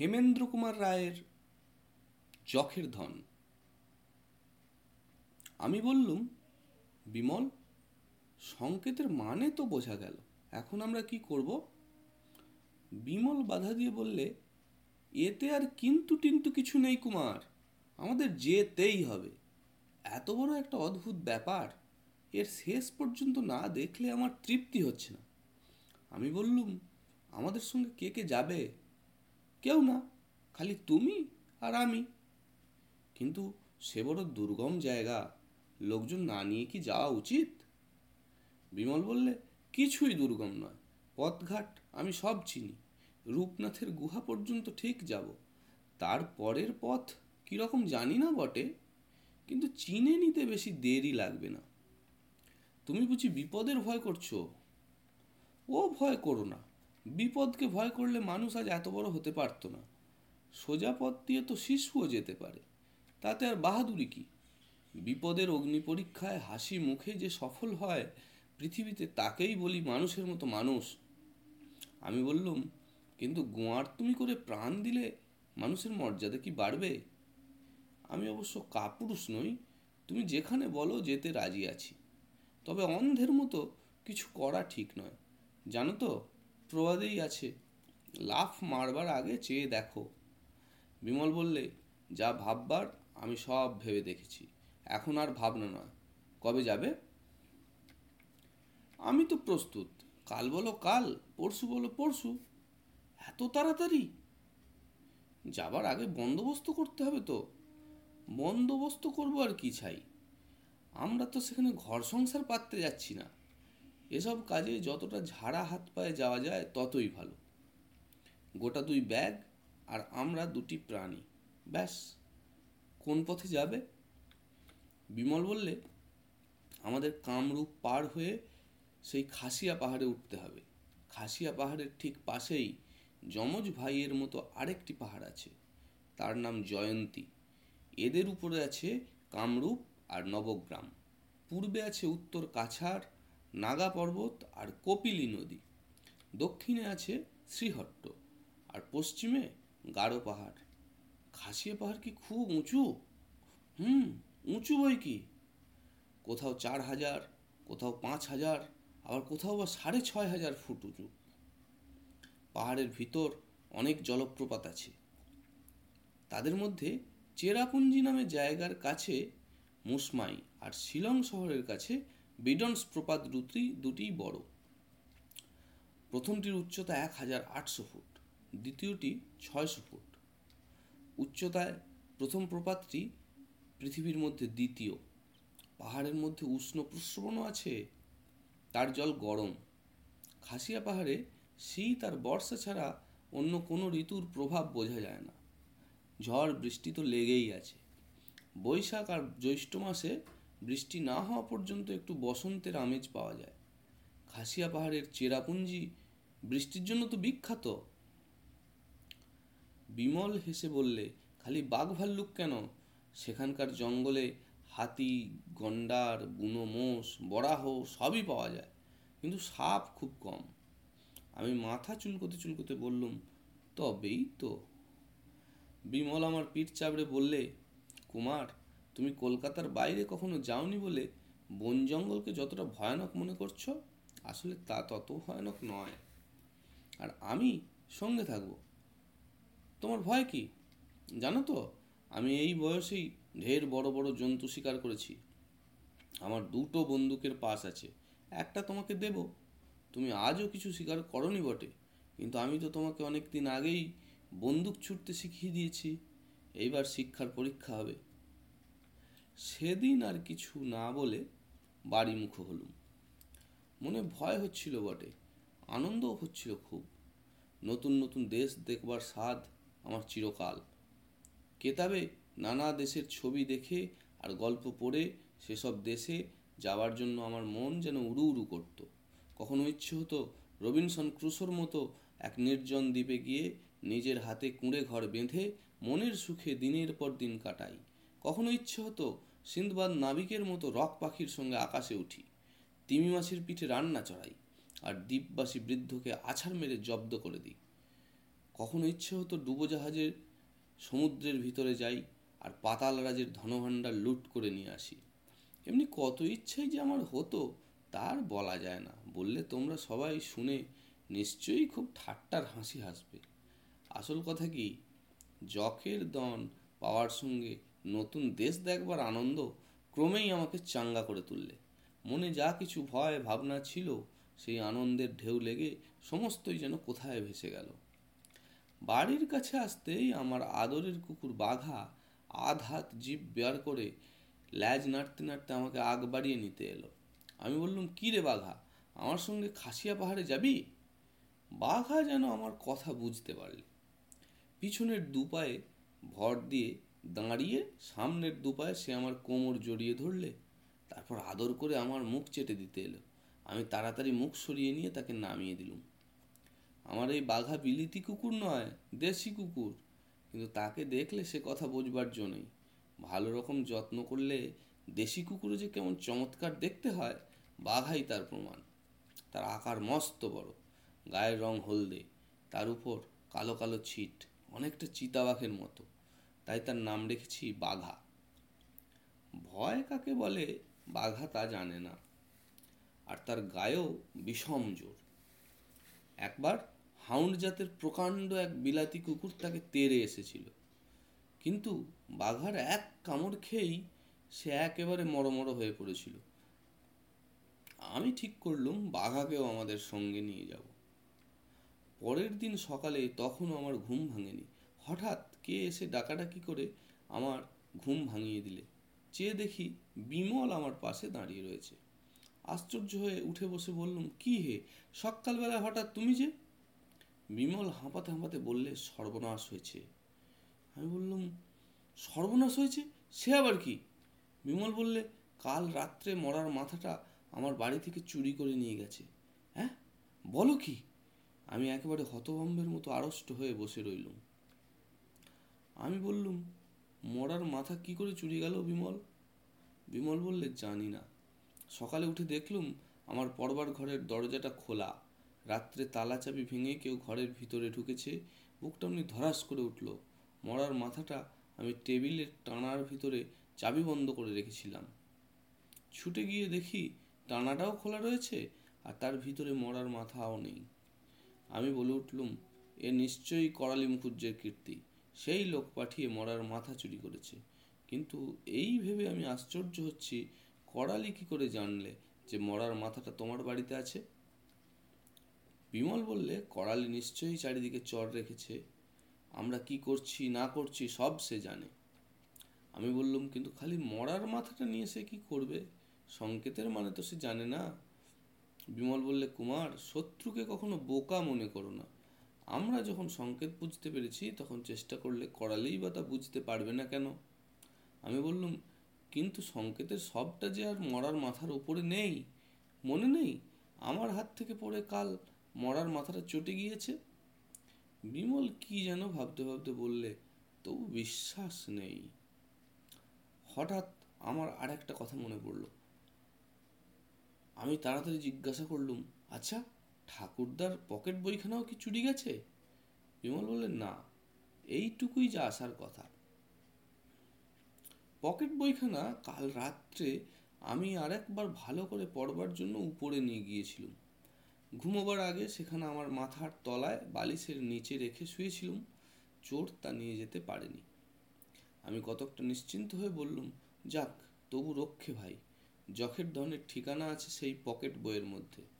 হেমেন্দ্র কুমার রায়ের চখের ধন। আমি বললুম, বিমল, সংকেতের মানে তো বোঝা গেল। এখন আমরা কি করব? বিমল বাধা দিয়ে বললে, এতে আর কিন্তু টিন্তু কিছু নেই কুমার, আমাদের যেতেই হবে। এত বড় একটা অদ্ভুত ব্যাপার, এর শেষ পর্যন্ত না দেখলে আমার তৃপ্তি হচ্ছে না। আমি বললুম, আমাদের সঙ্গে কে কে যাবে? কেউ না, খালি তুমি আর আমি। কিন্তু সে বড় দুর্গম জায়গা, লোকজন না নিয়ে কি যাওয়া উচিত? বিমল বললে, কিছুই দুর্গম নয়, পথঘাট আমি সব চিনি। রূপনাথের গুহা পর্যন্ত ঠিক যাব। তার পরের পথ কীরকম জানি না বটে, কিন্তু চিনে নিতে বেশি দেরি লাগবে না। তুমি বুঝি বিপদের ভয় করছ? ও ভয় করো না। বিপদকে ভয় করলে মানুষ আজ এত বড় হতে পারতো না। সোজা পথ দিয়ে তো শিশুও যেতে পারে। তাতে আর বাহাদুরি কি? বিপদের অগ্নি পরীক্ষায় হাসি মুখে যে সফল হয়, পৃথিবীতে তাকেই বলি মানুষের মতো মানুষ। আমি বললুম, কিন্তু গোয়ার তুমি করে প্রাণ দিলে মানুষের মর্যাদা কি বাড়বে? আমি অবশ্য কাপুরুষ নই, তুমি যেখানে বলো যেতে রাজি আছি। তবে অন্ধের মতো কিছু করা ঠিক নয়। জানো তো প্রবাদেই আছে। লাফ মারবার আগে চেয়ে দেখো। বিমল বললে, যা ভাববার, আমি সব ভেবে দেখেছি। এখন আর ভাবনা নয়। কবে যাবে? আমি তো প্রস্তুত। কাল বলো কাল, পরশু বলো পরশু। এত তাড়াতাড়ি? যাবার আগে বন্দোবস্ত করতে হবে তো। বন্দোবস্ত করব আর কি চাই? আমরা তো সেখানে ঘর সংসার পাততে যাচ্ছি না। এসব কাজে যতটা ঝাড়া হাত পায়ে যাওয়া যায়, ততই ভালো। গোটা দুই ব্যাগ আর আমরা দুটি প্রাণী। ব্যাস, কোন পথে যাবে? বিমল বললে, আমাদের কামরূপ পার হয়ে সেই খাসিয়া পাহাড়ে উঠতে হবে। খাসিয়া পাহাড়ের ঠিক পাশেই যমজ ভাইয়ের মতো আরেকটি পাহাড় আছে। তার নাম জয়ন্তী। এদের উপরে আছে কামরূপ আর নবগ্রাম। পূর্বে আছে উত্তর কাছাড় নাগা পর্বত আর কপিলী নদী। দক্ষিণে আছে শ্রীহট্ট আর পশ্চিমে গাঢ় পাহাড়। খাসিয়া পাহাড় কি খুব উঁচু? হুম, উঁচু বই কি? কোথাও চার হাজার, কোথাও পাঁচ হাজার, আবার কোথাও বা সাড়ে ছয় হাজার ফুট উঁচু। পাহাড়ের ভিতর অনেক জলপ্রপাত আছে। তাদের মধ্যে চেরাপুঞ্জি নামে জায়গার কাছে মুসমাই আর শিলং শহরের কাছে বিডন্স প্রপাত দুটি দুটিই বড়। প্রথমটির উচ্চতা এক হাজার আটশো ফুট, দ্বিতীয়টি ছয়শো ফুট। উচ্চতায় প্রথম প্রপাতটি পৃথিবীর মধ্যে দ্বিতীয়। পাহাড়ের মধ্যে উষ্ণ প্রস্রবণও আছে, তার জল গরম। খাসিয়া পাহাড়ে শীত আর বর্ষা ছাড়া অন্য কোনো ঋতুর প্রভাব বোঝা যায় না। ঝড় বৃষ্টি তো লেগেই আছে। বৈশাখ আর জ্যৈষ্ঠ মাসে বৃষ্টি না হওয়া পর্যন্ত একটু বসন্তের আমেজ পাওয়া যায়। খাসিয়া পাহাড়ের চেরাপুঞ্জি বৃষ্টির জন্য তো বিখ্যাত। বিমল হেসে বললে, খালি বাঘ ভাল্লুক কেন? সেখানকার জঙ্গলে হাতি, গন্ডার, বুনো মোষ, বরাহ সবই পাওয়া যায়। কিন্তু সাপ খুব কম। আমি মাথা চুলকোতে চুলকোতে বললুম, তবেই তো। বিমল আমার পিঠ চাবড়ে বললে, কুমার তুমি কলকাতার বাইরে কখনো যাওনি বলে বন জঙ্গলকে যতটা ভয়ানক মনে করছ? আসলে তা তত ভয়ানক নয়। আর আমি সঙ্গে থাকব। তোমার ভয় কি? জানো তো, আমি এই বয়সেই ঢের বড় বড় জন্তু শিকার করেছি। আমার দুটো বন্দুকের পাস আছে। একটা তোমাকে দেব। তুমি আজও কিছু শিকার করনি বটে। কিন্তু আমি তো তোমাকে অনেক দিন আগেই বন্দুক ছুটতে শিখিয়ে দিয়েছি। এইবার শিক্ষার পরীক্ষা হবে। সেদিন আর কিছু না বলে বাড়ি মুখ হলুম। মনে ভয় হচ্ছিল বটে, আনন্দও হচ্ছিল খুব। নতুন নতুন দেশ দেখবার স্বাদ আমার চিরকাল। কেতাবে নানা দেশের ছবি দেখে আর গল্প পড়ে সেসব দেশে যাওয়ার জন্য আমার মন যেন উড়ু উড়ু করত। কখনো ইচ্ছে হতো রবিনসন ক্রুশোর মতো এক নির্জন দ্বীপে গিয়ে নিজের হাতে কুঁড়ে ঘর বেঁধে মনের সুখে দিনের পর দিন কাটাই। কখনো ইচ্ছে হতো সিন্ধবাদ নাবিকের মতো রক পাখির সঙ্গে আকাশে উঠি। তিমি মাছের পিঠে রান্না চড়াই আর দ্বীপবাসী বৃদ্ধকে আছাড় মেরে জব্দ করে দিই। কখনো ইচ্ছে হতো ডুবোজাহাজের সমুদ্রের ভিতরে যাই আর পাতাল রাজের ধনভাণ্ডার লুট করে নিয়ে আসি। এমনি কত ইচ্ছেই যে আমার হতো, তার বলা যায় না। বললে তোমরা সবাই শুনে নিশ্চয়ই খুব ঠাট্টার হাসি হাসবে। আসল কথা কি যখের দন পাওয়ার সঙ্গে নতুন দেশ দেখবার আনন্দ ক্রমেই আমাকে চাঙ্গা করে তুললে। মনে যা কিছু ভয় ভাবনা ছিল, সেই আনন্দের ঢেউ লেগে সমস্তই যেন কোথায় ভেসে গেল। বাড়ির কাছে আসতেই আমার আদরের কুকুর বাঘা আধ হাত জিভ বের করে ল্যাজ নাড়তে নাড়তে আমাকে আগ বাড়িয়ে নিতে এলো। আমি বললাম, কী রে বাঘা, আমার সঙ্গে খাসিয়া পাহাড়ে যাবি? বাঘা যেন আমার কথা বুঝতে পারলে। পিছনের দুপায়ে ভর দিয়ে দাঁড়িয়ে সামনের দুপায়ে সে আমার কোমর জড়িয়ে ধরলে, তারপর আদর করে আমার মুখ চেটে দিতে এলো। আমি তাড়াতাড়ি মুখ সরিয়ে নিয়ে তাকে নামিয়ে দিলুম। আমার এই বাঘা বিলিতি কুকুর নয়, দেশি কুকুর। কিন্তু তাকে দেখলে সে কথা বোঝবার জন্যই ভালো রকম যত্ন করলে দেশি কুকুরে যে কেমন চমৎকার দেখতে হয়, বাঘাই তার প্রমাণ। তার আকার মস্ত বড়, গায়ের রং হলদে, তার উপর কালো কালো ছিট, অনেকটা চিতাবাঘের মতো। তাই তার নাম রেখেছি বাঘা। ভয় কাকে বলে, বাঘা তা জানে না। আর তার গায়েও বিষম জোর। একবার হাউন্ড জাতের প্রকাণ্ড এক বিলাতি কুকুর তাকে তেড়ে এসেছিল। কিন্তু বাঘার এক কামড় খেয়েই সে একেবারে মরমর হয়ে পড়েছিল। আমি ঠিক করলুম বাঘাকেও আমাদের সঙ্গে নিয়ে যাব। পরের দিন সকালে তখনও আমার ঘুম ভাঙেনি। হঠাৎ কে এসে ডাকাডাকি করে আমার ঘুম ভাঙিয়ে দিলে। চেয়ে দেখি বিমল আমার পাশে দাঁড়িয়ে রয়েছে। আশ্চর্য হয়ে উঠে বসে বললুম, কি হে, সকালবেলা হঠাৎ তুমি যে? বিমল হাঁপাতে হাঁপাতে বললে, সর্বনাশ হয়েছে। আমি বললুম, সর্বনাশ হয়েছে? সে আবার কি? বিমল বললে, কাল রাত্রে মরার মাথাটা আমার বাড়ি থেকে চুরি করে নিয়ে গেছে। হ্যাঁ বলো কি? আমি একেবারে হতভম্বের মতো আড়ষ্ট হয়ে বসে রইলুম। আমি বললুম, মরার মাথা কি করে চুরি গেল বিমল? বিমল বললে, জানি না। সকালে উঠে দেখলুম, আমার পড়বার ঘরের দরজাটা খোলা। রাত্রে তালা চাবি ভেঙে কেউ ঘরের ভিতরে ঢুকেছে, বুকটা এমনি ধরাস করে উঠল। মরার মাথাটা আমি টেবিলের টানার ভিতরে চাবি বন্ধ করে রেখেছিলাম। ছুটে গিয়ে দেখি, টানাটাও খোলা রয়েছে, আর তার ভিতরে মরার মাথাও নেই। আমি বলে উঠলুম, এ নিশ্চয়ই করালি মুখুজ্জের কীর্তি। সেই লোক পাঠিয়ে মরার মাথা চুরি করেছে। কিন্তু এই ভেবে আমি আশ্চর্য হচ্ছি করালি কি করে জানলে যে মরার মাথাটা তোমার বাড়িতে আছে? বিমল বললে করালি নিশ্চয়ই চারিদিকে চর রেখেছে। আমরা কি করছি, না করছি, সব সে জানে। আমি বললুম, কিন্তু খালি মরার মাথাটা নিয়ে সে কি করবে? সংকেতের মানে তো সে জানে না? বিমল বললে, কুমার, শত্রুকে কখনো বোকা মনে করো না। আমরা যখন সংকেত বুঝতে পেরেছি, তখন চেষ্টা করলে করালেই বা তা বুঝতে পারবে না কেন? আমি বললুম, কিন্তু সংকেতের সবটা যে আর মরার মাথার উপরে নেই? মনে নেই? আমার হাত থেকে পড়ে কাল মরার মাথাটা চটে গিয়েছে? বিমল কি যেন ভাবতে ভাবতে বললে, তবু বিশ্বাস নেই। হঠাৎ আমার আর একটা কথা মনে পড়ল। আমি তাড়াতাড়ি জিজ্ঞাসা করলুম আচ্ছা ঠাকুরদার পকেট বইখানাও কি চুরি গেছে? বিমল বললেন না, এইটুকুই যা আসার কথা। পকেট বইখানা কাল রাত্রে আমি আর একবার ভালো করে পড়বার জন্য উপরে নিয়ে গিয়েছিলাম। ঘুমোবার আগে সেখানে আমার মাথার তলায় বালিশের নিচে রেখে শুয়েছিলাম। চোর তা নিয়ে যেতে পারেনি। আমি কতকটা নিশ্চিন্ত হয়ে বললুম, যাক, তবু রক্ষে ভাই, যখের ধনের ঠিকানা আছে সেই পকেট বইয়ের মধ্যে।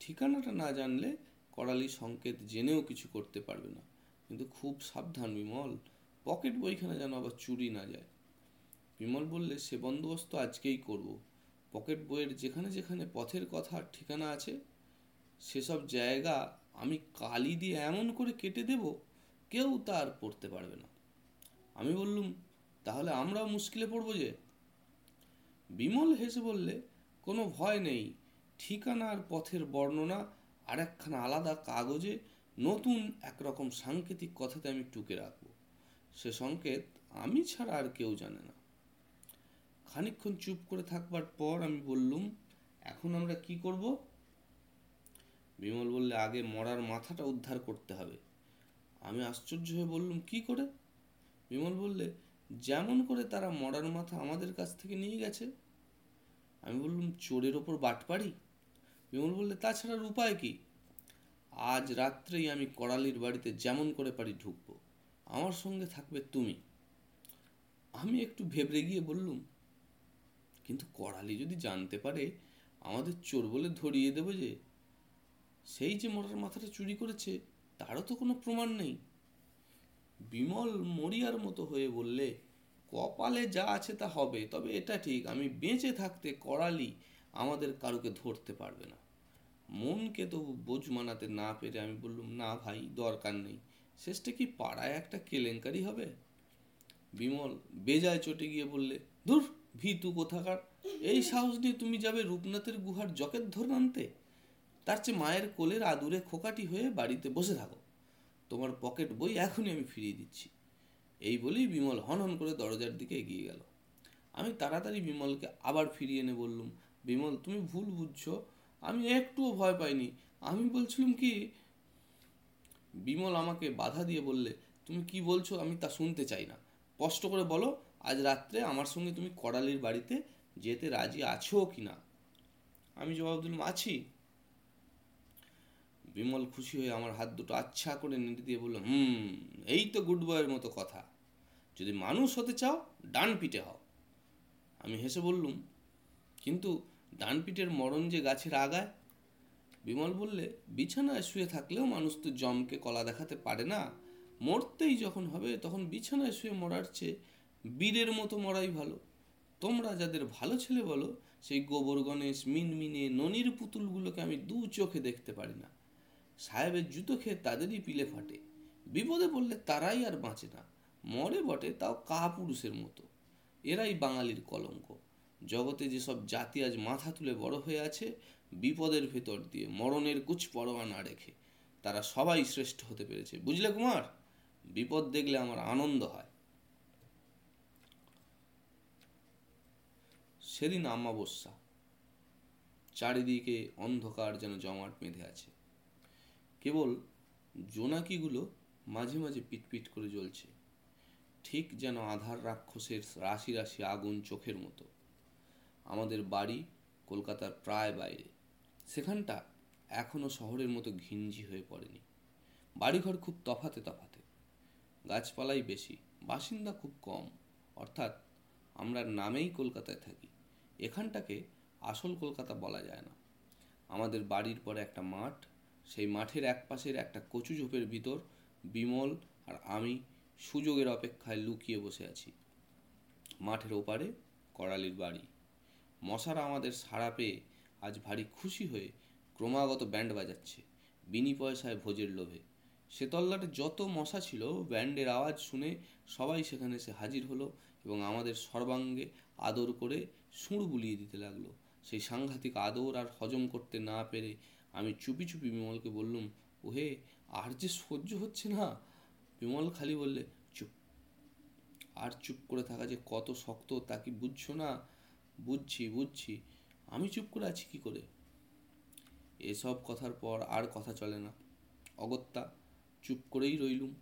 ঠিকানাটা না জানলে করালি সংকেত জেনেও কিছু করতে পারবে না। কিন্তু খুব সাবধান বিমল। পকেট বইখানা যেন আবার চুরি না যায়। বিমল বললে, সে বন্দোবস্ত আজকেই করব। পকেট বইয়ের যেখানে যেখানে পথের কথা ঠিকানা আছে, সেসব জায়গা আমি কালি দিয়ে এমন করে কেটে দেব, কেউ তার পড়তে পারবে না। আমি বললুম, তাহলে আমরাও মুশকিলে পড়ব যে? বিমল হেসে বললে, কোনো ভয় নেই। ঠিকানা আর পথের বর্ণনা আর একখানা আলাদা কাগজে নতুন একরকম সাংকেতিক কথাতে আমি টুকে রাখব। সে সংকেত আমি ছাড়া আর কেউ জানে না। খানিক্ষণ চুপ করে থাকবার পর আমি বললুম, এখন আমরা কি করব? বিমল বললে, আগে মরার মাথাটা উদ্ধার করতে হবে। আমি আশ্চর্য হয়ে বললুম, কি করে? বিমল বললে, যেমন করে তারা মরার মাথা আমাদের কাছ থেকে নিয়ে গেছে। আমি বললুম, চোরের ওপর বাটপাড়ি? বিমল বললে তাছাড়ার উপায় কি? আজ রাত্রেই আমি করালির বাড়িতে যেমন করে পারি ঢুকবো। আমার সঙ্গে থাকবে তুমি। আমি একটু ভেবরে গিয়ে বললুম, কিন্তু করালি যদি জানতে পারে, আমাদের চোর বলে ধরিয়ে দেবে যে, সেই যে মরার মাথাটা চুরি করেছে, তারও তো কোনো প্রমাণ নেই। বিমল মরিয়ার মতো হয়ে বললে, কপালে যা আছে তা হবে, তবে এটা ঠিক, আমি বেঁচে থাকতে করালি আমাদের কারুকে ধরতে পারবে না। মনকে তবু বোঝ মানাতে না পেরে আমি বললুম, না ভাই, দরকার নেই। শেষটা কি পাড়ায় একটা কেলেঙ্কারি হবে? বিমল বেজায় চটে গিয়ে বললে, ধুর, ভিতু কোথাকার? এই সাহস নিয়ে তুমি যাবে রূপনাথের গুহার জকের ধর আনতে? তার চেয়ে মায়ের কোলের আদুরে খোকাটি হয়ে বাড়িতে বসে থাকো। তোমার পকেট বই এখনই আমি ফিরিয়ে দিচ্ছি। এই বলেই বিমল হন হন করে দরজার দিকে এগিয়ে গেল। আমি তাড়াতাড়ি বিমলকে আবার ফিরিয়ে এনে বললুম, বিমল, তুমি ভুল বুঝছ। আমি একটুও ভয় পাইনি। আমি বলছিলাম কি, বিমল আমাকে বাধা দিয়ে বললে, তুমি কি বলছো আমি তা শুনতে চাই না। স্পষ্ট করে বলো, আজ রাত্রে আমার সঙ্গে তুমি করালির বাড়িতে যেতে রাজি আছো কি না? আমি জবাব দিলাম, আছি। বিমল খুশি হয়ে আমার হাত দুটো আচ্ছা করে নেড়ে দিয়ে বলল, হুম, এই তো গুড বয়ের মতো কথা। যদি মানুষ হতে চাও, ডান পিটে হও। আমি হেসে বললুম, কিন্তু ডান পিঠের মরণ যে গাছের আগায়? বিমল বললে, বিছানায় শুয়ে থাকলেও মানুষ তো জমকে কলা দেখাতে পারে না। মরতেই যখন হবে, তখন বিছানায় শুয়ে মরার চেয়ে বীরের মতো মরাই ভালো। তোমরা যাদের ভালো ছেলে বলো, সেই গোবর গণেশ, মিনমিনে, ননির পুতুলগুলোকে আমি দু চোখে দেখতে পারি না। সাহেবের জুতো খেয়ে তাদেরই পিলে ফাটে। বিপদে পড়লে তারাই আর বাঁচে না। মরে বটে তাও কাপুরুষের মতো। এরাই বাঙালির কলঙ্ক। জগতে যেসব জাতি আজ মাথা তুলে বড় হয়ে আছে, বিপদের ভেতর দিয়ে মরণের কুচ পরোয়া না রেখে তারা সবাই শ্রেষ্ঠ হতে পেরেছে। বুঝলে কুমার? বিপদ দেখলে আমার আনন্দ হয়। সেদিন আমাবস্যা চারিদিকে অন্ধকার যেন জমাট বেঁধে আছে। কেবল জোনাকিগুলো মাঝে মাঝে পিটপিট করে জ্বলছে। ঠিক যেন আধার রাক্ষসের রাশি রাশি আগুন চোখের মতো। আমাদের বাড়ি কলকাতার প্রায় বাইরে। সেখানটা এখনও শহরের মতো ঘিঞ্জি হয়ে পড়েনি। বাড়িঘর খুব তফাতে তফাতে। গাছপালাই বেশি, বাসিন্দা খুব কম। অর্থাৎ আমরা নামেই কলকাতায় থাকি। এখানটাকে আসল কলকাতা বলা যায় না। আমাদের বাড়ির পরে একটা মাঠ, সেই মাঠের এক পাশের একটা কচু ঝোপের ভিতর বিমল আর আমি সুযোগের অপেক্ষায় লুকিয়ে বসে আছি। মাঠের ওপারে করালির বাড়ি। মশারা আমাদের সাড়া পেয়ে আজ ভারী খুশি হয়ে ক্রমাগত ব্যান্ড বাজাচ্ছে, বিনি পয়সায় ভোজের লোভে। সে তল্লাটে যত মশা ছিল, ব্যান্ডের আওয়াজ শুনে সবাই সেখানে এসে হাজির হলো এবং আমাদের সর্বাঙ্গে আদর করে সুঁড় বুলিয়ে দিতে লাগল। সেই সাংঘাতিক আদর আর হজম করতে না পেরে আমি চুপি চুপি বিমলকে বললুম, ওহে, আর যে সহ্য হচ্ছে না? বিমল খালি বললে, চুপ, আর চুপ করে থাকা যে কত শক্ত তা কি বুঝছ না? বুঝছি বুঝছি। আমি চুপ করে আছি কি করে? এসব কথার পর আর কথা চলে না। অগত্যা চুপ করেই রইলুম।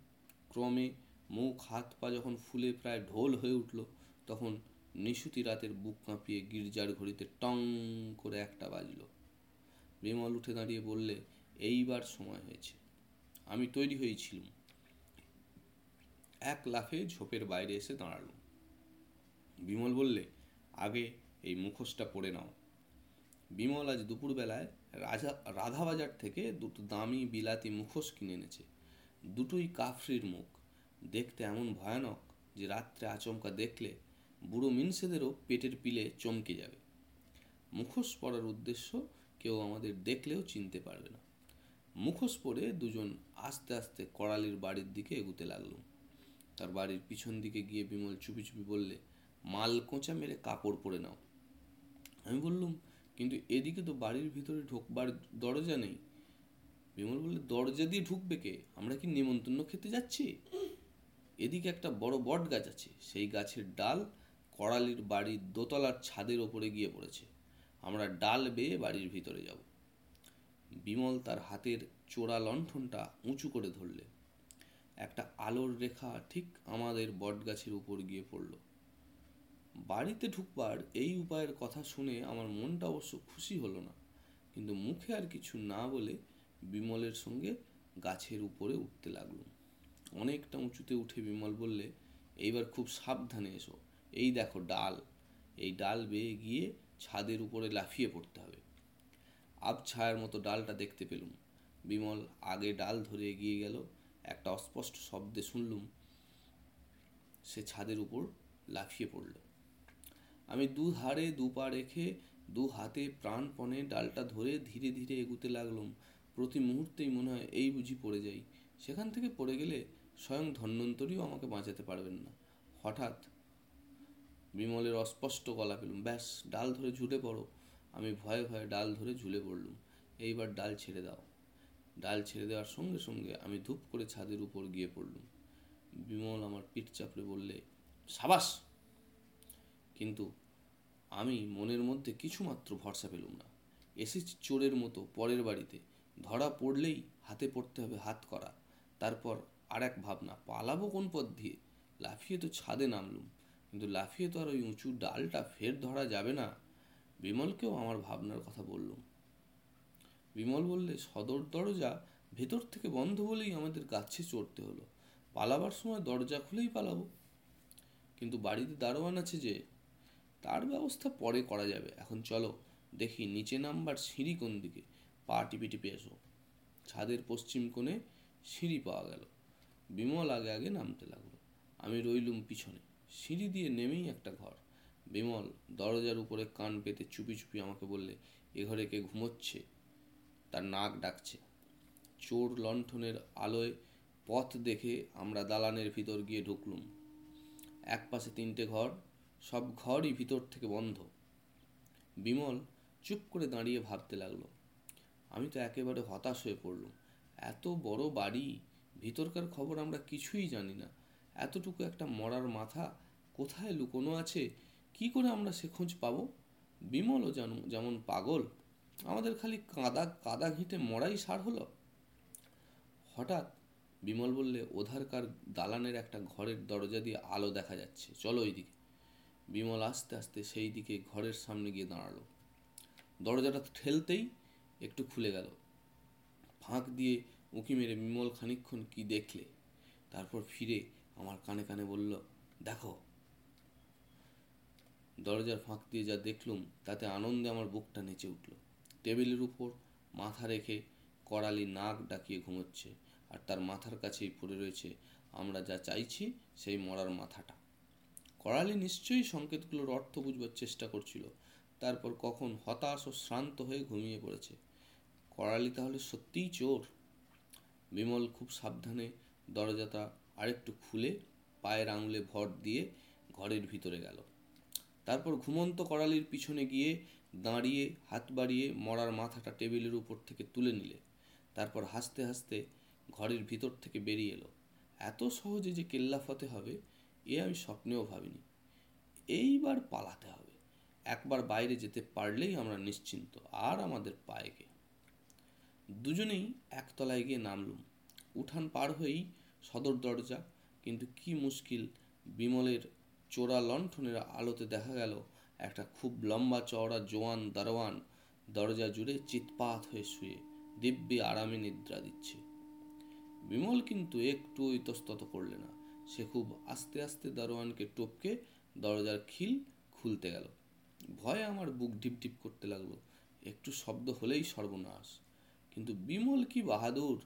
ক্রমে মুখ, হাত, পা যখন ফুলে প্রায় ঢোল হয়ে উঠল, তখন নিশুতি রাতের বুক কাঁপিয়ে গির্জার ঘড়িতে টং করে একটা বাজল। বিমল উঠে দাঁড়িয়ে বললে, এইবার সময় হয়েছে। আমি তৈরি হয়েছিলাম। এক লাফে ঝোপের বাইরে এসে দাঁড়ালুম। বিমল বললে, আগে এই মুখোশটা পরে নাও। বিমল আজ দুপুরবেলায় রাজা, রাধাবাজার থেকে দুটো দামি বিলাতি মুখোশ কিনে এনেছে। দুটোই কাফরির মুখ। দেখতে এমন ভয়ানক যে রাত্রে আচমকা দেখলে বুড়ো মিনসেদেরও পেটের পিলে চমকে যাবে। মুখোশ পরার উদ্দেশ্য কেউ আমাদের দেখলেও চিনতে পারবে না। মুখোশ পরে দুজন আস্তে আস্তে করালির বাড়ির দিকে এগুতে লাগল তার বাড়ির পিছন দিকে গিয়ে বিমল চুপি চুপি বললে, মাল কোঁচা মেরে কাপড় পরে নাও। আমি বললুম, কিন্তু এদিকে তো বাড়ির ভিতরে ঢোকবার দরজা নেই। বিমল বললে, দরজা দিয়ে ঢুকবে কে? আমরা কি নেমন্তন্ন খেতে যাচ্ছি? এদিকে একটা বড় বট গাছ আছে, সেই গাছের ডাল করালির বাড়ির দোতলার ছাদের ওপরে গিয়ে পড়েছে। আমরা ডাল বেয়ে বাড়ির ভিতরে যাব। বিমল তার হাতের চোরা লণ্ঠনটা উঁচু করে ধরলে। একটা আলোর রেখা ঠিক আমাদের বটগাছের উপর গিয়ে পড়ল। বাড়িতে ঢুকবার এই উপায়ের কথা শুনে আমার মনটা অবশ্য খুশি হলো না। কিন্তু মুখে আর কিছু না বলে বিমলের সঙ্গে গাছের উপরে উঠতে লাগলুম। অনেকটা উঁচুতে উঠে বিমল বললে, এইবার খুব সাবধানে এসো। এই দেখো ডাল। এই ডাল বেয়ে গিয়ে ছাদের উপরে লাফিয়ে পড়তে হবে। আব আবছায়ার মতো ডালটা দেখতে পেলুম। বিমল আগে ডাল ধরে এগিয়ে গেল। একটা অস্পষ্ট শব্দে শুনলুম, সে ছাদের উপর লাফিয়ে পড়ল। আমি দু ধারে দু পা রেখে দু হাতে প্রাণপণে ডালটা ধরে ধীরে ধীরে এগুতে লাগলাম। প্রতি মুহূর্তেই মনে হয় এই বুঝি পড়ে যাই। সেখান থেকে পড়ে গেলে স্বয়ং ধন্বন্তরীও আমাকে বাঁচাতে পারবেন না। হঠাৎ বিমলের অস্পষ্ট গলা পেলুম। ব্যাস, ডাল ধরে ঝুলে পড়ো। আমি ভয়ে ভয়ে ডাল ধরে ঝুলে পড়লুম। এইবার ডাল ছেড়ে দাও। ডাল ছেড়ে দেওয়ার সঙ্গে সঙ্গে আমি ধূপ করে ছাদের উপর গিয়ে পড়লুম। বিমল আমার পিঠ চাপড়ে বললে, সাবাস! কিন্তু আমি মনের মধ্যে কিছুমাত্র ভরসা পেলুম না। এসেছি চোরের মতো পরের বাড়িতে। ধরা পড়লেই হাতে পড়তে হবে হাত করা। তারপর আর এক ভাবনা, পালাবো কোন পথ দিয়ে? লাফিয়ে তো ছাদে নামলুম। কিন্তু লাফিয়ে তো আর ওই উঁচু ডালটা ফের ধরা যাবে না? বিমলকেও আমার ভাবনার কথা বললুম। বিমল বললে, সদর দরজা ভেতর থেকে বন্ধ বলেই আমাদের গাছে চড়তে হলো। পালাবার সময় দরজা খুলেই পালাবো। কিন্তু বাড়িতে দারোয়ান আছে যে তার ব্যবস্থা পরে করা যাবে। এখন চলো দেখি নিচে নামবার সিঁড়ি কোন দিকে? পা টিপে টিপে এসো। ছাদের পশ্চিম কোণে সিঁড়ি পাওয়া গেল। বিমল আগে আগে নামতে লাগল। আমি রইলুম পিছনে। সিঁড়ি দিয়ে নেমেই একটা ঘর। বিমল দরজার উপরে কান পেতে চুপি চুপি আমাকে বললে, এ ঘরে কে ঘুমোচ্ছে? তার নাক ডাকছে। চোর লণ্ঠনের আলোয় পথ দেখে আমরা দালানের ভিতর গিয়ে ঢুকলুম। এক পাশে তিনটে ঘর সব ঘরই ভিতর থেকে বন্ধ। বিমল চুপ করে দাঁড়িয়ে ভাবতে লাগল। আমি তো একেবারে হতাশ হয়ে পড়লুম। এত বড় বাড়ি, ভিতরকার খবর আমরা কিছুই জানি না। এতটুকু একটা মরার মাথা কোথায় লুকোনো আছে? কি করে আমরা সে খোঁজ পাবো? বিমলও জানো যেমন পাগল, আমাদের খালি কাদা কাদা ঘেঁটে মরাই সার হলো। হঠাৎ বিমল বললে, ওধারকার দালানের একটা ঘরের দরজা দিয়ে আলো দেখা যাচ্ছে। চলো ওইদিকে। বিমল আস্তে আস্তে সেই দিকে ঘরের সামনে গিয়ে দাঁড়াল। দরজাটা ঠেলতেই একটু খুলে গেল। ফাঁক দিয়ে উঁকি মেরে বিমল খানিক্ষণ কি দেখলে, তারপর ফিরে আমার কানে কানে বলল, দেখো। দরজার ফাঁক দিয়ে যা দেখলুম, তাতে আনন্দে আমার বুকটা নেচে উঠল। টেবিলের উপর মাথা রেখে করালি নাক ডাকিয়ে ঘুমোচ্ছে, আর তার মাথার কাছেই পড়ে রয়েছে, আমরা যা চাইছি, সেই মরার মাথাটা। করালি নিশ্চয়ই সংকেতগুলোর অর্থ বুঝবার চেষ্টা করছিল। তারপর কখন হতাশ ও শ্রান্ত হয়ে ঘুমিয়ে পড়েছে। করালি তাহলে সত্যিই চোর? বিমল খুব সাবধানে দরজাটা আরেকটু খুলে পায়ের আঙুলে ভর দিয়ে ঘরের ভিতরে গেল। তারপর ঘুমন্ত করালির পিছনে গিয়ে দাঁড়িয়ে, হাত বাড়িয়ে মরার মাথাটা টেবিলের উপর থেকে তুলে নিলে। তারপর হাসতে হাসতে ঘরের ভিতর থেকে বেরিয়ে এলো। এত সহজে যে কেল্লাফতে হবে এ আমি স্বপ্নেও ভাবিনি। এইবার পালাতে হবে। একবার বাইরে যেতে পারলেই আমরা নিশ্চিন্ত, আর আমাদের পায়ে পায়েকে দুজনেই একতলায় গিয়ে নামলুম। উঠান পার হয়েই সদর দরজা, কিন্তু কি মুশকিল, বিমলের চোরা লণ্ঠনের আলোতে দেখা গেল একটা খুব লম্বা চওড়া জোয়ান দারোয়ান দরজা জুড়ে চিৎপাত হয়ে শুয়ে, দিব্যি আরামে নিদ্রা দিচ্ছে। বিমল কিন্তু একটু ইতস্তত করলে না। সে খুব আস্তে আস্তে দারোয়ানকে টপকে দরজার খিল খুলতে গেল। ভয়ে আমার বুক ঢিপ ঢিপ করতে লাগল। একটু শব্দ হলেই সর্বনাশ। কিন্তু বিমল কি বাহাদুর?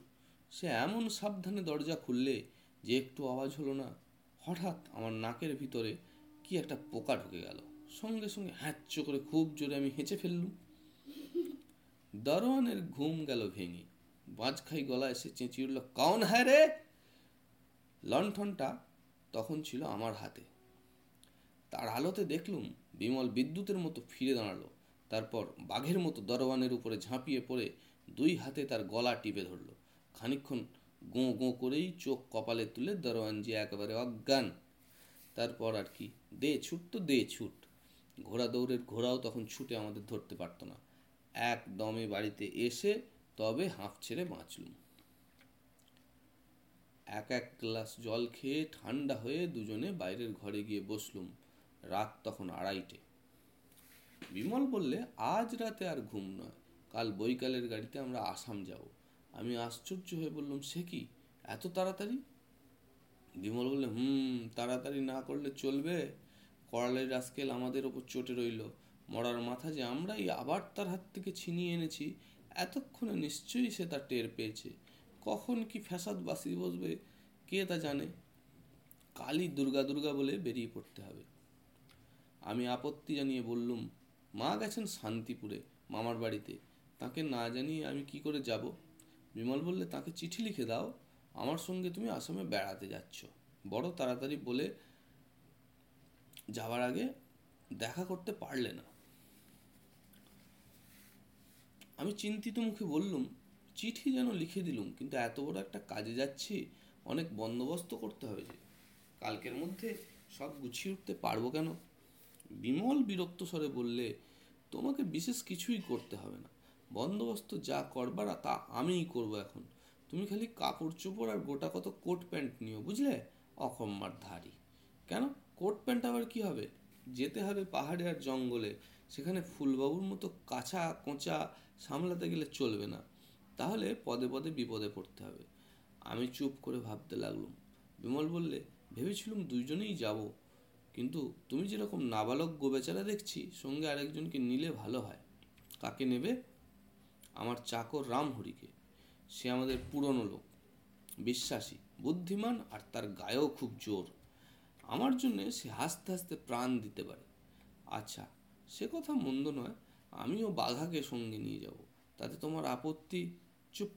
সে এমন সাবধানে দরজা খুললে যে একটু আওয়াজ হলো না। হঠাৎ আমার নাকের ভিতরে কি একটা পোকা ঢুকে গেল। সঙ্গে সঙ্গে হ্যাচ্চ করে খুব জোরে আমি হেঁচে ফেললুম। দারোয়ানের ঘুম গেল ভেঙে। বাজখাই গলা এসে চেঁচিয়ে উঠল কাউন হ্যাঁ রে? লণ্ঠনটা তখন ছিল আমার হাতে। তার আলোতে দেখলুম বিমল বিদ্যুতের মতো ফিরে দাঁড়াল, তারপর বাঘের মতো দরওয়ানের উপরে ঝাঁপিয়ে পড়ে দুই হাতে তার গলা টিপে ধরলো। খানিক্ষণ গোঁ গোঁ করেই চোখ কপালে তুলে দরওয়ান যে একেবারে অজ্ঞান, তারপর আর কি, দে ছুট তো দে ছুট। ঘোড়া দৌড়ের ঘোড়াও তখন ছুটে আমাদের ধরতে পারতো না। এক দমে বাড়িতে এসে তবে হাঁফ ছেড়ে বাঁচলুম। এক এক গ্লাস জল খেয়ে ঠান্ডা হয়ে দুজনে বাইরের ঘরে গিয়ে বসলুম। রাত তখন আড়াইটে। বিমল বললে, আজ রাতে আর ঘুম নয়। কাল বৈকালের গাড়িতে আমরা আসাম যাব। আমি আশ্চর্য হয়ে বললাম, সে কি? এত তাড়াতাড়ি? বিমল বললে, হুম, তাড়াতাড়ি না করলে চলবে। করালের রাস্কেল আমাদের ওপর চটে রইল। মরার মাথা যে আমরাই আবার তার হাত থেকে ছিনিয়ে এনেছি, এতক্ষণে নিশ্চয়ই সে তা টের পেয়েছে। কখন কি ফ্যাসাদ বাসি বসবে, কে তা জানে? কালই দুর্গা দুর্গা বলে বেরিয়ে পড়তে হবে। আমি আপত্তি জানিয়ে বললুম, মা গেছেন শান্তিপুরে, মামার বাড়িতে। তাকে না জানিয়ে আমি কি করে যাব? বিমল বললে, তাকে চিঠি লিখে দাও, আমার সঙ্গে তুমি আসামে বেড়াতে যাচ্ছ। বড় তাড়াতাড়ি বলে যাওয়ার আগে দেখা করতে পারলে না। আমি চিন্তিত মুখে বললুম চিঠি যেন লিখে দিলুম, কিন্তু এত বড় একটা কাজে যাচ্ছি, অনেক বন্দোবস্ত করতে হবে যে। কালকের মধ্যে সব গুছিয়ে উঠতে পারব কেন? বিমল বিরক্ত স্বরে বললে, তোমাকে বিশেষ কিছুই করতে হবে না। বন্দোবস্ত যা করবার তা আমিই করব এখন। তুমি খালি কাপড় চোপড় আর গোটা কত কোট প্যান্ট নিও, বুঝলে? অকম্মার ধারী। কেন? কোট প্যান্ট আবার কি হবে? যেতে হবে পাহাড়ে আর জঙ্গলে। সেখানে ফুলবাবুর মতো কাঁচা কোঁচা সামলাতে গেলে চলবে না। তাহলে পদে পদে বিপদে পড়তে হবে। আমি চুপ করে ভাবতে লাগলাম। বিমল বললে, ভেবেছিলুম দুইজনেই যাব, কিন্তু তুমি যেরকম নাবালক গোবেচারা দেখছি, সঙ্গে আরেকজনকে নিলে ভালো হয়। কাকে নেবে? আমার চাকর রামহরিকে। সে আমাদের পুরনো লোক, বিশ্বাসী, বুদ্ধিমান আর তার গায়েও খুব জোর। আমার জন্যে সে হাসতে হাসতে প্রাণ দিতে পারে। আচ্ছা সে কথা মন্দ নয়, আমিও বাঘাকে সঙ্গে নিয়ে যাব। তাতে তোমার আপত্তি চুপ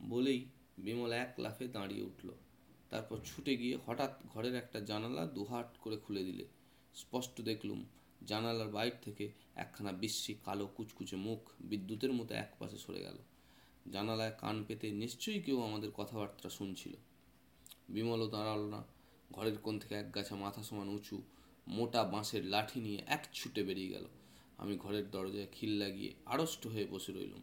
বলেই বিমল এক লাফে দাঁড়িয়ে উঠল। তারপর ছুটে গিয়ে হঠাৎ ঘরের একটা জানালা দুহাট করে খুলে দিলে। স্পষ্ট দেখলুম জানালার বাইর থেকে একখানা বিশ্রী কালো কুচকুচে মুখ বিদ্যুতের মতো এক পাশে সরে গেল। জানালায় কান পেতে নিশ্চয়ই কেউ আমাদের কথাবার্তা শুনছিল। বিমলও দাঁড়াল না। ঘরের কোণ থেকে এক গাছা মাথা সমান উঁচু, মোটা বাঁশের লাঠি নিয়ে এক ছুটে বেরিয়ে গেল। আমি ঘরের দরজায় খিল লাগিয়ে আড়ষ্ট হয়ে বসে রইলুম।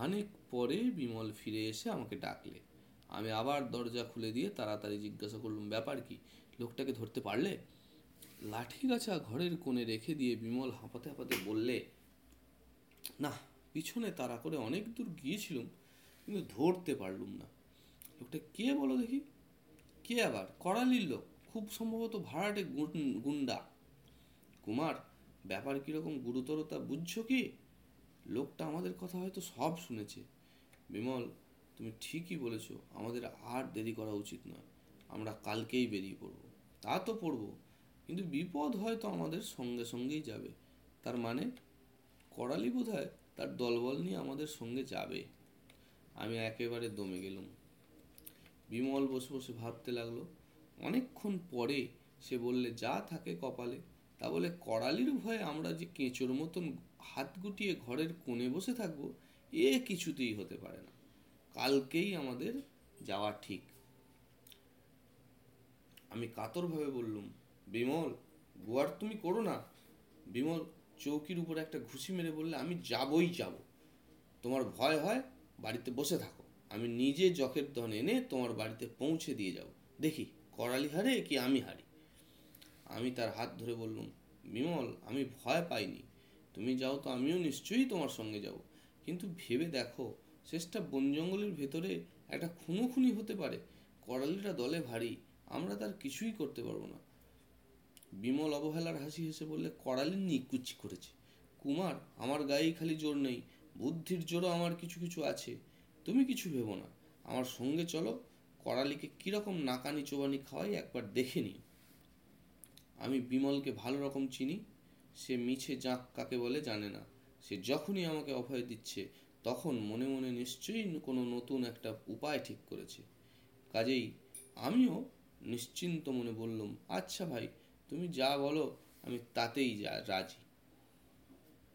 খানিক পরে বিমল ফিরে এসে আমাকে ডাকলে। আমি আবার দরজা খুলে দিয়ে তাড়াতাড়ি জিজ্ঞাসা করলুম, ব্যাপার কি? লোকটাকে ধরতে পারলে? লাঠি গাছা ঘরের কোণে রেখে দিয়ে বিমল হাঁপাতে হাঁপাতে বললে না পিছনে তাড়া করে অনেক দূর গিয়েছিলুম, কিন্তু ধরতে পারলুম না। লোকটা কে বলো দেখি? কে আবার? করালির লোক, খুব সম্ভবত ভাড়াটে গুন- গুন্ডা। কুমার, ব্যাপার কীরকম গুরুতরতা বুঝছ কি? লোকটা আমাদের কথা হয়তো সব শুনেছে। বিমল, তুমি ঠিকই বলেছ, আমাদের আর দেরি করা উচিত নয়। আমরা কালকেই বেরিয়ে পড়ব। তা তো পড়ব, কিন্তু বিপদ হয়তো আমাদের সঙ্গে সঙ্গেই যাবে। তার মানে করালি বোধ তার দলবল নিয়ে আমাদের সঙ্গে যাবে। আমি একেবারে দমে গেলুম। বিমল বসে বসে ভাবতে লাগল, অনেকক্ষণ পরে সে বললে, যা থাকে কপালে, তা বলে করালির ভয়ে আমরা যে কেঁচোর মতন হাত গুটিয়ে ঘরের কোণে বসে থাকব, এ কিছুতেই হতে পারে না। কালকেই আমাদের যাওয়া ঠিক। আমি কাতরভাবে বললুম, বিমল গোয়ার তুমি করো না। বিমল চৌকির উপরে একটা ঘুষি মেরে বললে, আমি যাবই যাব। তোমার ভয় হয়, বাড়িতে বসে থাকো। আমি নিজে জখের ধন এনে তোমার বাড়িতে পৌঁছে দিয়ে যাব। দেখি, করালি হারে কি আমি হারি? আমি তার হাত ধরে বললুম, বিমল, আমি ভয় পাইনি। তুমি যাও তো, আমিও নিশ্চয়ই তোমার সঙ্গে যাব। কিন্তু ভেবে দেখো, শেষটা বন জঙ্গলের ভেতরে একটা খুনো খুনি হতে পারে। করালিটা দলে ভারী, আমরা তার কিছুই করতে পারব না। বিমল অবহেলার হাসি হেসে বললে, করালি নিকুচি করেছে। কুমার, আমার গায়েই খালি জোর নেই। বুদ্ধির জোরও আমার কিছু কিছু আছে। তুমি কিছু ভেবো না। আমার সঙ্গে চলো। করালিকে কীরকম নাকানি চোবানি খাওয়াই একবার দেখে নিও। আমি বিমলকে ভালো রকম চিনি সে মিছে জাঁক কাকে বলে জানে না। সে যখনই আমাকে অভয় দিচ্ছে, তখন মনে মনে নিশ্চয়ই কোনো নতুন একটা উপায় ঠিক করেছে। কাজেই আমিও নিশ্চিন্ত মনে বললুম আচ্ছা ভাই, তুমি যা বলো, আমি তাতেই যা, রাজি।